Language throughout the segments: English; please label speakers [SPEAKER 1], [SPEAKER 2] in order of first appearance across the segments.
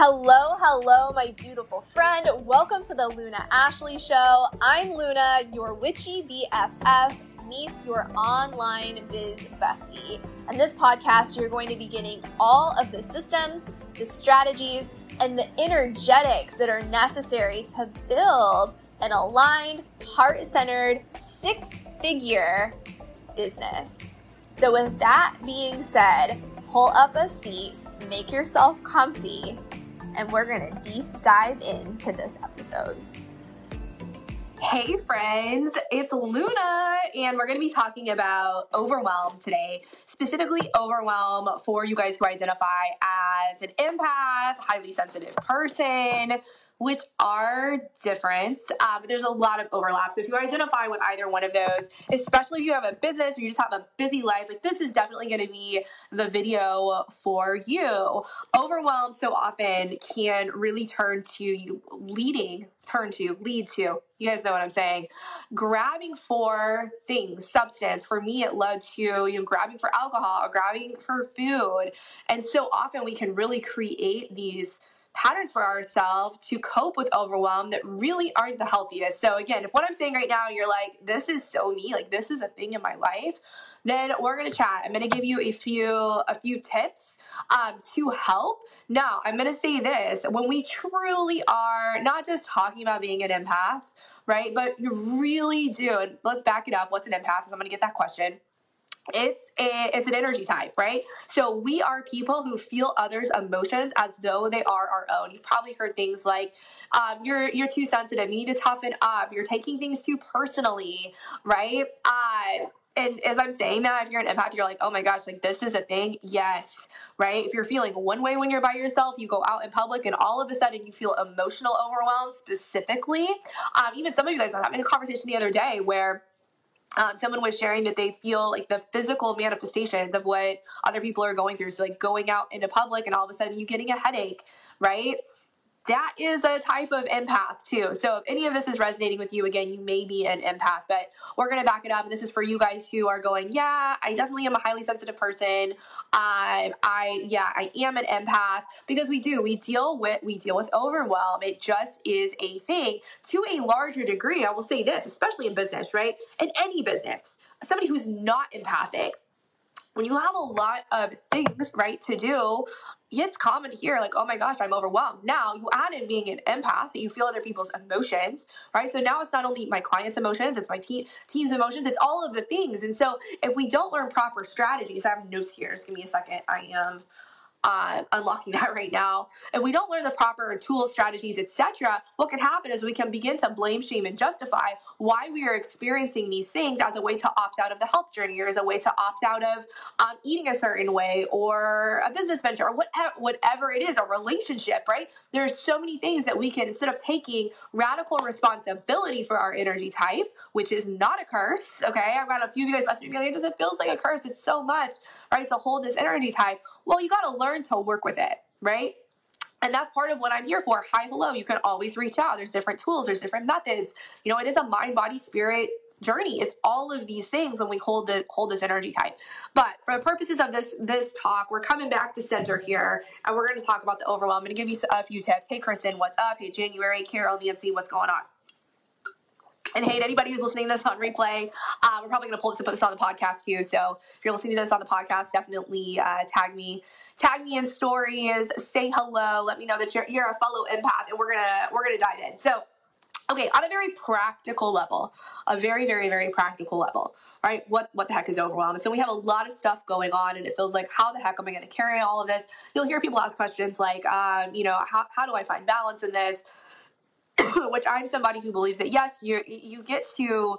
[SPEAKER 1] Hello, hello, my beautiful friend. Welcome to the Luna Ashley Show. I'm Luna, your witchy BFF meets your online biz bestie. And this podcast, you're going to be getting all of the systems, the strategies, and the energetics that are necessary to build an aligned, heart centered, six figure business. So, with that being said, pull up a seat, make yourself comfy, and we're going to deep dive into this episode. Hey, friends, it's Luna, and we're going to be talking about overwhelm today, specifically overwhelm for you guys who identify as an empath, highly sensitive person, which are different, uh, but there's a lot of overlap. So if you identify with either one of those, especially if you have a business or you just have a busy life, like this is definitely going to be the video for you. Overwhelm so often can really turn to leading, turn to, lead to. You guys know what I'm saying. Grabbing for things, substance. For me, it led to you know grabbing for alcohol, grabbing for food, and so often we can really create these patterns for ourselves to cope with overwhelm that really aren't the healthiest. So again, if what I'm saying right now, you're like, this is so me, like this is a thing in my life, then we're gonna chat. I'm gonna give you a few a few tips um, to help. Now, I'm gonna say this: when we truly are not just talking about being an empath, right? But you really do. And let's back it up. What's an empath? Because I'm gonna get that question it's a, it's an energy type, right? So we are people who feel others' emotions as though they are our own. You've probably heard things like, um, "You're you're too sensitive. You need to toughen up. You're taking things too personally, right?" Uh, and as I'm saying that, if you're an empath, you're like, oh my gosh, like this is a thing. Yes, right? If you're feeling one way when you're by yourself, you go out in public and all of a sudden you feel emotional overwhelm specifically. Um, even some of you guys, I having a conversation the other day where um, someone was sharing that they feel like the physical manifestations of what other people are going through. So, like going out into public and all of a sudden you're getting a headache, right? That is a type of empath too. So if any of this is resonating with you, again, you may be an empath, but we're gonna back it up. This is for you guys who are going, yeah, I definitely am a highly sensitive person. Um, I yeah, I am an empath because we do. We deal with we deal with overwhelm. It just is a thing to a larger degree. I will say this, especially in business, right? In any business, somebody who's not empathic when you have a lot of things right to do it's common to hear like oh my gosh i'm overwhelmed. Now you add in being an empath that you feel other people's emotions right? So now it's not only my client's emotions it's my team team's emotions it's all of the things. And so if we don't learn proper strategies i have notes here just give me a second i am uh, unlocking that right now. If we don't learn the proper tools, strategies, etc., what can happen is we can begin to blame, shame, and justify why we are experiencing these things as a way to opt out of the health journey or as a way to opt out of um, eating a certain way or a business venture or whatever, whatever it is, a relationship, right? There's so many things that we can, instead of taking radical responsibility for our energy type, which is not a curse, okay? I've got a few of you guys messaging me it feels like a curse. It's so much, right, to hold this energy type. Well, you got to learn to work with it, right? And that's part of what I'm here for. Hi, hello. You can always reach out. There's different tools, there's different methods. You know, it is a mind, body, spirit journey. It's all of these things when we hold the hold this energy type. But for the purposes of this this talk, we're coming back to center here, and we're going to talk about the overwhelm. I'm going to give you a few tips. Hey, Kristen, what's up? Hey, January, Carol, Nancy, what's going on? And hey, anybody who's listening to this on replay, uh, we're probably going to pull this and put this on the podcast too. So if you're listening to this on the podcast, definitely uh, tag me, tag me in stories, say hello, let me know that you're you're a fellow empath, and we're gonna we're gonna dive in. So. Okay, on a very practical level, a very, very, very practical level, right? What what the heck is overwhelm? So we have a lot of stuff going on, and it feels like, how the heck am I going to carry all of this? You'll hear people ask questions like, um, you know, how, how do I find balance in this? which I'm somebody who believes that yes, you you get to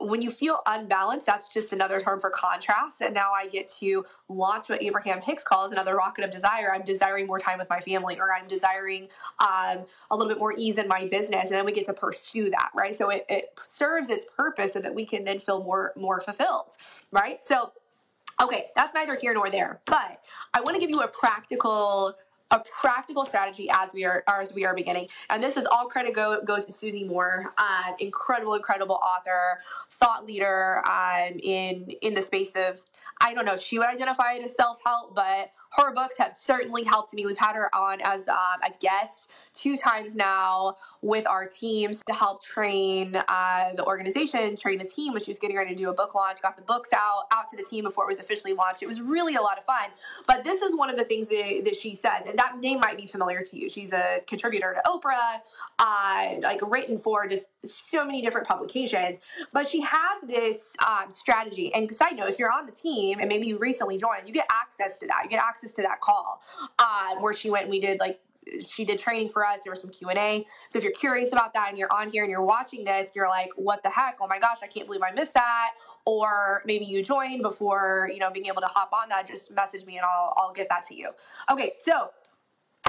[SPEAKER 1] when you feel unbalanced, that's just another term for contrast. And now I get to launch what Abraham Hicks calls another rocket of desire. I'm desiring more time with my family, or I'm desiring um, a little bit more ease in my business, and then we get to pursue that, right? So it, it serves its purpose so that we can then feel more more fulfilled, right? So. Okay, that's neither here nor there, but I want to give you a practical a practical strategy as we are as we are beginning. And this is all credit go, goes to Susie Moore, uh, incredible, incredible author, thought leader um, in in the space of I don't know if she would identify it as self help, but her books have certainly helped me. We've had her on as um, a guest two times now with our teams to help train uh, the organization, train the team when she was getting ready to do a book launch, got the books out, out to the team before it was officially launched. It was really a lot of fun. But this is one of the things that, that she says, and that name might be familiar to you. She's a contributor to Oprah, uh, like written for just so many different publications. But she has this um, strategy. And side note, if you're on the team and maybe you recently joined, you get access to that. You get access to that call um, where she went and we did like she did training for us. There was some Q and A. So if you're curious about that and you're on here and you're watching this, you're like, "What the heck? Oh my gosh, I can't believe I missed that." Or maybe you joined before you know being able to hop on that. Just message me and I'll I'll get that to you. Okay, so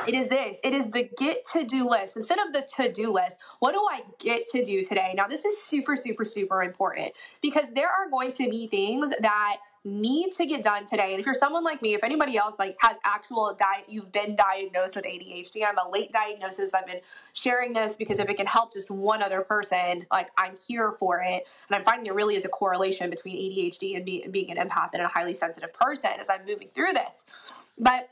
[SPEAKER 1] it is this. It is the get to do list. Instead of the to do list, what do I get to do today? Now, this is super, super, super important because there are going to be things that need to get done today. And if you're someone like me, if anybody else like has actual diet, you've been diagnosed with ADHD. I'm a late diagnosis. I've been sharing this because if it can help just one other person, like I'm here for it. And I'm finding there really is a correlation between ADHD and be, being an empath and a highly sensitive person as I'm moving through this. But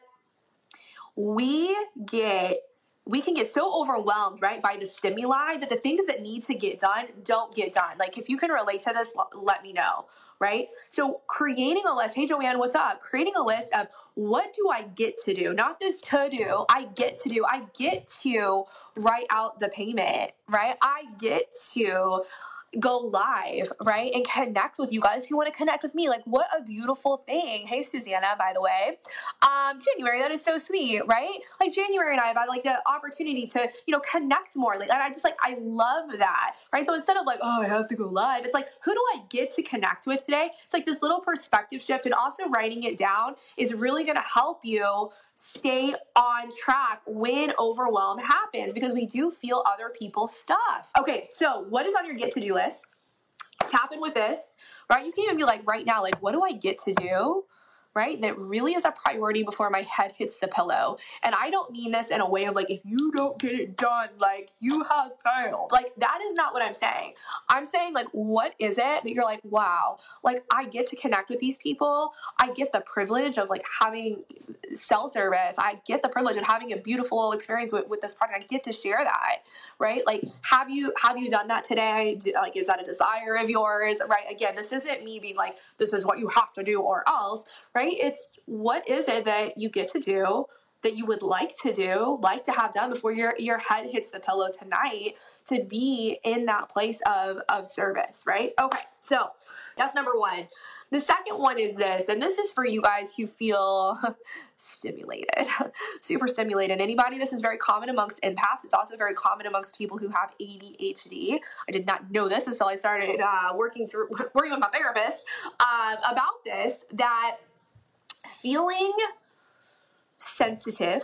[SPEAKER 1] we get we can get so overwhelmed, right, by the stimuli that the things that need to get done don't get done. Like, if you can relate to this, let me know, right? So, creating a list, hey, Joanne, what's up? Creating a list of what do I get to do? Not this to do, I get to do. I get to write out the payment, right? I get to go live, right? And connect with you guys who want to connect with me. Like, what a beautiful thing. Hey, Susanna, by the way. Um, January, that is so sweet, right? Like, January and I have had like the opportunity to, you know, connect more. Like, and I just like, I love that, right? So instead of like, oh, I have to go live, it's like, who do I get to connect with today? It's like this little perspective shift and also writing it down is really going to help you stay on track when overwhelm happens because we do feel other people's stuff. Okay, so what is on your get to do list? Tap in with this, right? You can even be like, right now, like, what do I get to do? right? That really is a priority before my head hits the pillow. And I don't mean this in a way of like, if you don't get it done, like you have failed. Like that is not what I'm saying. I'm saying like, what is it that you're like, wow, like I get to connect with these people. I get the privilege of like having cell service. I get the privilege of having a beautiful experience with, with this product. I get to share that, right? Like, have you have you done that today? Like, is that a desire of yours? Right? Again, this isn't me being like, this is what you have to do or else, right? It's what is it that you get to do that you would like to do, like to have done before your your head hits the pillow tonight to be in that place of of service, right? Okay, so that's number one. The second one is this, and this is for you guys who feel stimulated, super stimulated. Anybody, this is very common amongst empaths. It's also very common amongst people who have ADHD. I did not know this until I started uh, working through working with my therapist uh, about this. That feeling sensitive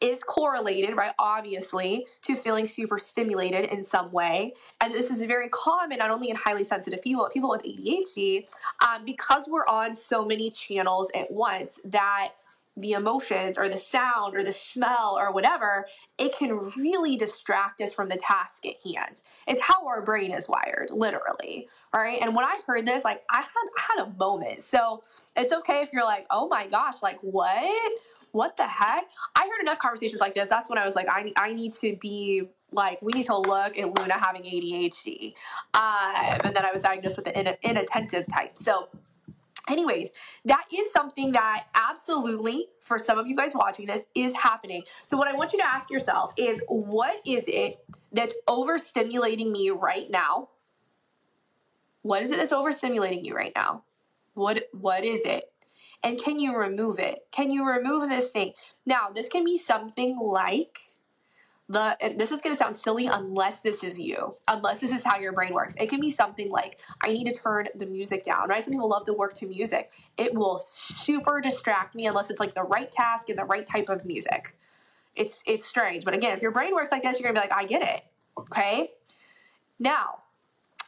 [SPEAKER 1] is correlated, right, obviously, to feeling super stimulated in some way. And this is very common, not only in highly sensitive people, but people with ADHD, um, because we're on so many channels at once that the emotions or the sound or the smell or whatever, it can really distract us from the task at hand. It's how our brain is wired, literally. All right. And when I heard this, like I had I had a moment. So it's okay if you're like, oh my gosh, like what? what the heck? I heard enough conversations like this. That's when I was like, I, I need to be like, we need to look at Luna having ADHD. Um, and then I was diagnosed with the inattentive type. So, anyways, that is something that absolutely, for some of you guys watching this, is happening. So, what I want you to ask yourself is, what is it that's overstimulating me right now? What is it that's overstimulating you right now? What what is it? And can you remove it? Can you remove this thing? Now, this can be something like the this is going to sound silly unless this is you unless this is how your brain works. It can be something like i need to turn the music down. Right? Some people love to work to music. It will super distract me unless it's like the right task and the right type of music. It's it's strange. But again if your brain works like this you're gonna be like i get it. Okay? Now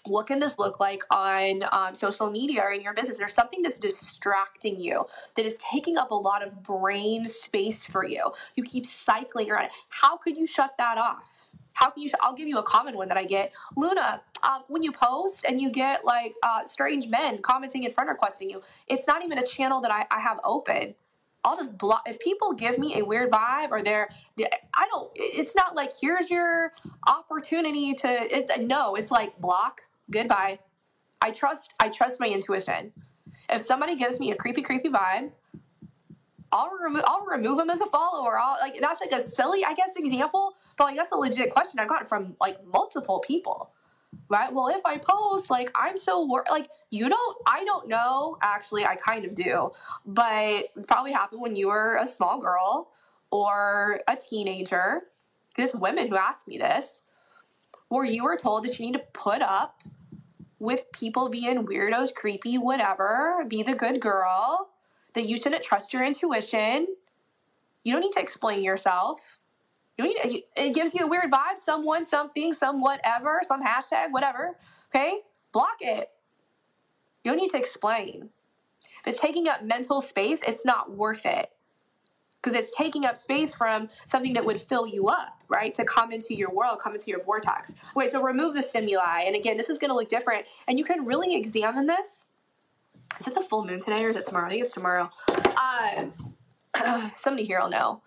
[SPEAKER 1] what can this look like on um, social media or in your business or something that's distracting you that is taking up a lot of brain space for you you keep cycling around how could you shut that off how can you i'll give you a common one that i get luna um, when you post and you get like uh, strange men commenting and friend requesting you it's not even a channel that I, I have open
[SPEAKER 2] I'll just block. If people give me a weird vibe or they're, I don't. It's not like here's your opportunity to. It's no. It's like block. Goodbye. I trust. I trust my intuition. If somebody gives me a creepy, creepy vibe, I'll remove. I'll remove them as a follower. I'll like that's like a silly, I guess, example, but like that's a legit question I've gotten from like multiple people right? Well, if I post, like, I'm so wor- like, you don't, I don't know. Actually, I kind of do, but probably happened when you were a small girl or a teenager. There's women who ask me this, where you were told that you need to put up with people being weirdos, creepy, whatever, be the good girl, that you shouldn't trust your intuition. You don't need to explain yourself You need. it gives you a weird vibe. Someone, something, some whatever, some hashtag, whatever. Okay? Block it. You don't need to explain. If it's taking up mental space, it's not worth it. Because it's taking up space from something that would fill you up, right? To come into your world, come into your vortex. Okay, so remove the stimuli. And again, this is going to look different. And you can really examine this. Is it the full moon today or is it tomorrow? I think it's tomorrow. Um, somebody here will know.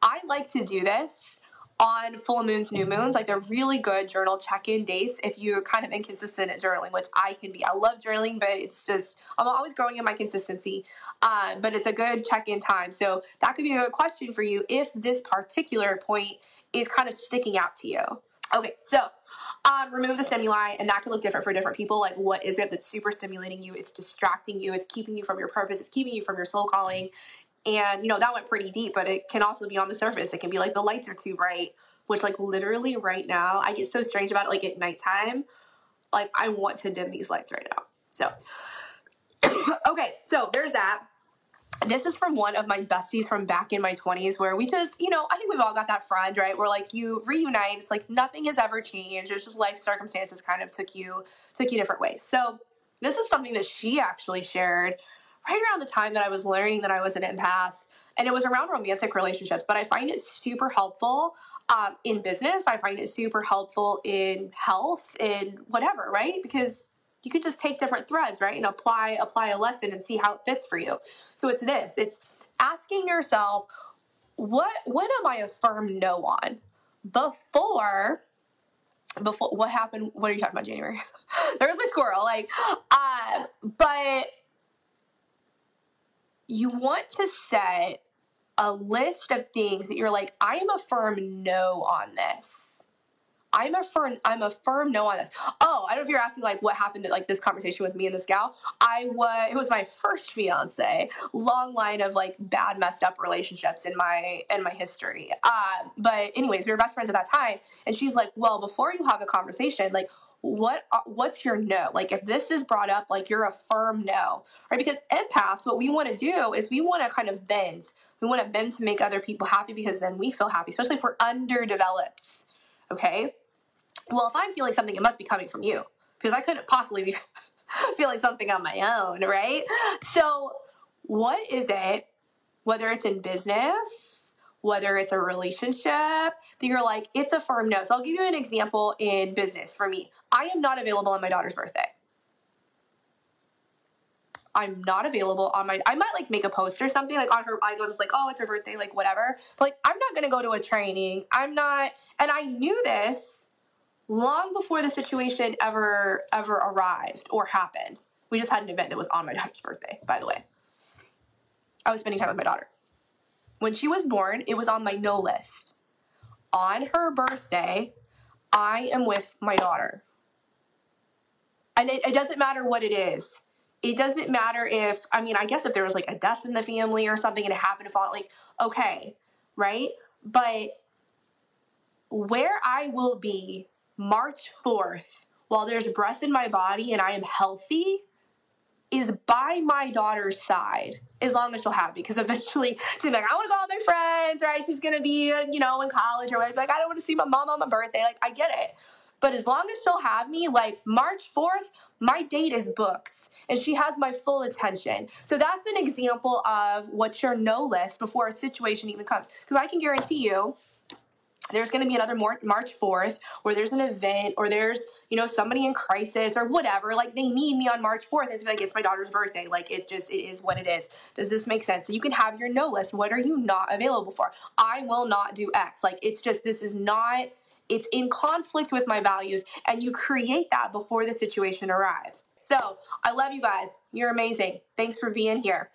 [SPEAKER 2] I like to do this on full moons, new moons. Like they're really good journal check in dates if you're kind of inconsistent at journaling, which I can be. I love journaling, but it's just, I'm always growing in my consistency. Um, but it's a good check in time. So that could be a good question for you if this particular point is kind of sticking out to you. Okay, so um, remove the stimuli, and that can look different for different people. Like, what is it that's super stimulating you? It's distracting you, it's keeping you from your purpose, it's keeping you from your soul calling, and, you know, that went pretty deep, but it can also be on the surface. It can be like the lights are too bright, which, like, literally right now, I get so strange about it. Like, at nighttime, like, I want to dim these lights right now. So, okay, so there's that. This is from one of my besties from back in my 20s where we just, you know, I think we've all got that friend, right? Where like you reunite, it's like nothing has ever changed. It's just life circumstances kind of took you took you different ways. So, this is something that she actually shared right around the time that I was learning that I was an empath. And it was around romantic relationships, but I find it super helpful um, in business. I find it super helpful in health, in whatever, right? Because you can just take different threads, right, and apply apply a lesson and see how it fits for you. So it's this: it's asking yourself, what what am I a firm no on before before what happened? What are you talking about, January? there was my squirrel. Like, uh, but you want to set a list of things that you're like, I am a firm no on this. I'm a firm I'm a firm no on this. Oh, I don't know if you're asking like what happened at like this conversation with me and this gal. I was it was my first fiance. Long line of like bad messed up relationships in my in my history. Uh, but anyways, we were best friends at that time and she's like, "Well, before you have a conversation, like what what's your no? Like if this is brought up like you're a firm no right? Because empaths what we want to do is we want to kind of bend. We want to bend to make other people happy because then we feel happy especially if we're underdeveloped okay? Well if i'm feeling something it must be coming from you because i couldn't possibly be feeling something on my own right? So what is it whether it's in business whether it's a relationship that you're like, it's a firm no. So I'll give you an example in business for me. I am not available on my daughter's birthday. I'm not available on my I might like make a post or something like on her I was like, oh, it's her birthday, like whatever. But like I'm not gonna go to a training. I'm not and I knew this long before the situation ever ever arrived or happened. We just had an event that was on my daughter's birthday, by the way. I was spending time with my daughter. When she was born, it was on my no list. On her birthday, I am with my daughter. And it, it doesn't matter what it is. It doesn't matter if i mean i guess if there was like a death in the family or something and it happened to fall like okay right? But where i will be march 4th while there's breath in my body and i am healthy is by my daughter's side as long as she'll have me because eventually she's like i want to go out with my friends right she's gonna be uh, you know in college or whatever like i don't want to see my mom on my birthday like i get it but as long as she'll have me, like March 4th, my date is booked and she has my full attention. So that's an example of what's your no list before a situation even comes. Because I can guarantee you, there's going to be another March 4th or there's an event or there's, you know, somebody in crisis or whatever. Like they need me on March 4th. It's like, it's my daughter's birthday. Like it just, it is what it is. Does this make sense? So you can have your no list. What are you not available for? I will not do X. Like it's just, this is not, it's in conflict with my values and you create that before the situation arrives. So I love you guys. You're amazing. Thanks for being here.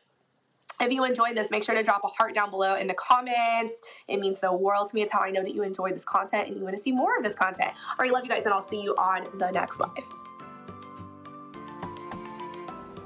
[SPEAKER 2] If you enjoyed this, make sure to drop a heart down below in the comments. It means the world to me. It's how I know that you enjoyed this content and you want to see more of this content. All right, love you guys, and I'll see you on the next live.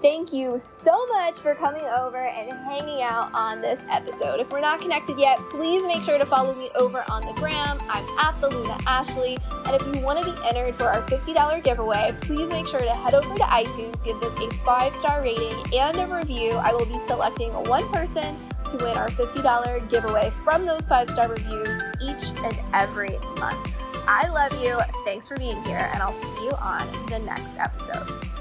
[SPEAKER 1] Thank you so much for coming over and hanging out on this episode. If we're not connected yet, please make sure to follow me over on the gram. I'm at the Luna Ashley. And if you want to be entered for our $50 giveaway, please make sure to head over to iTunes, give this a five star rating and a review. I will be selecting one person to win our $50 giveaway from those five star reviews each and every month. I love you. Thanks for being here, and I'll see you on the next episode.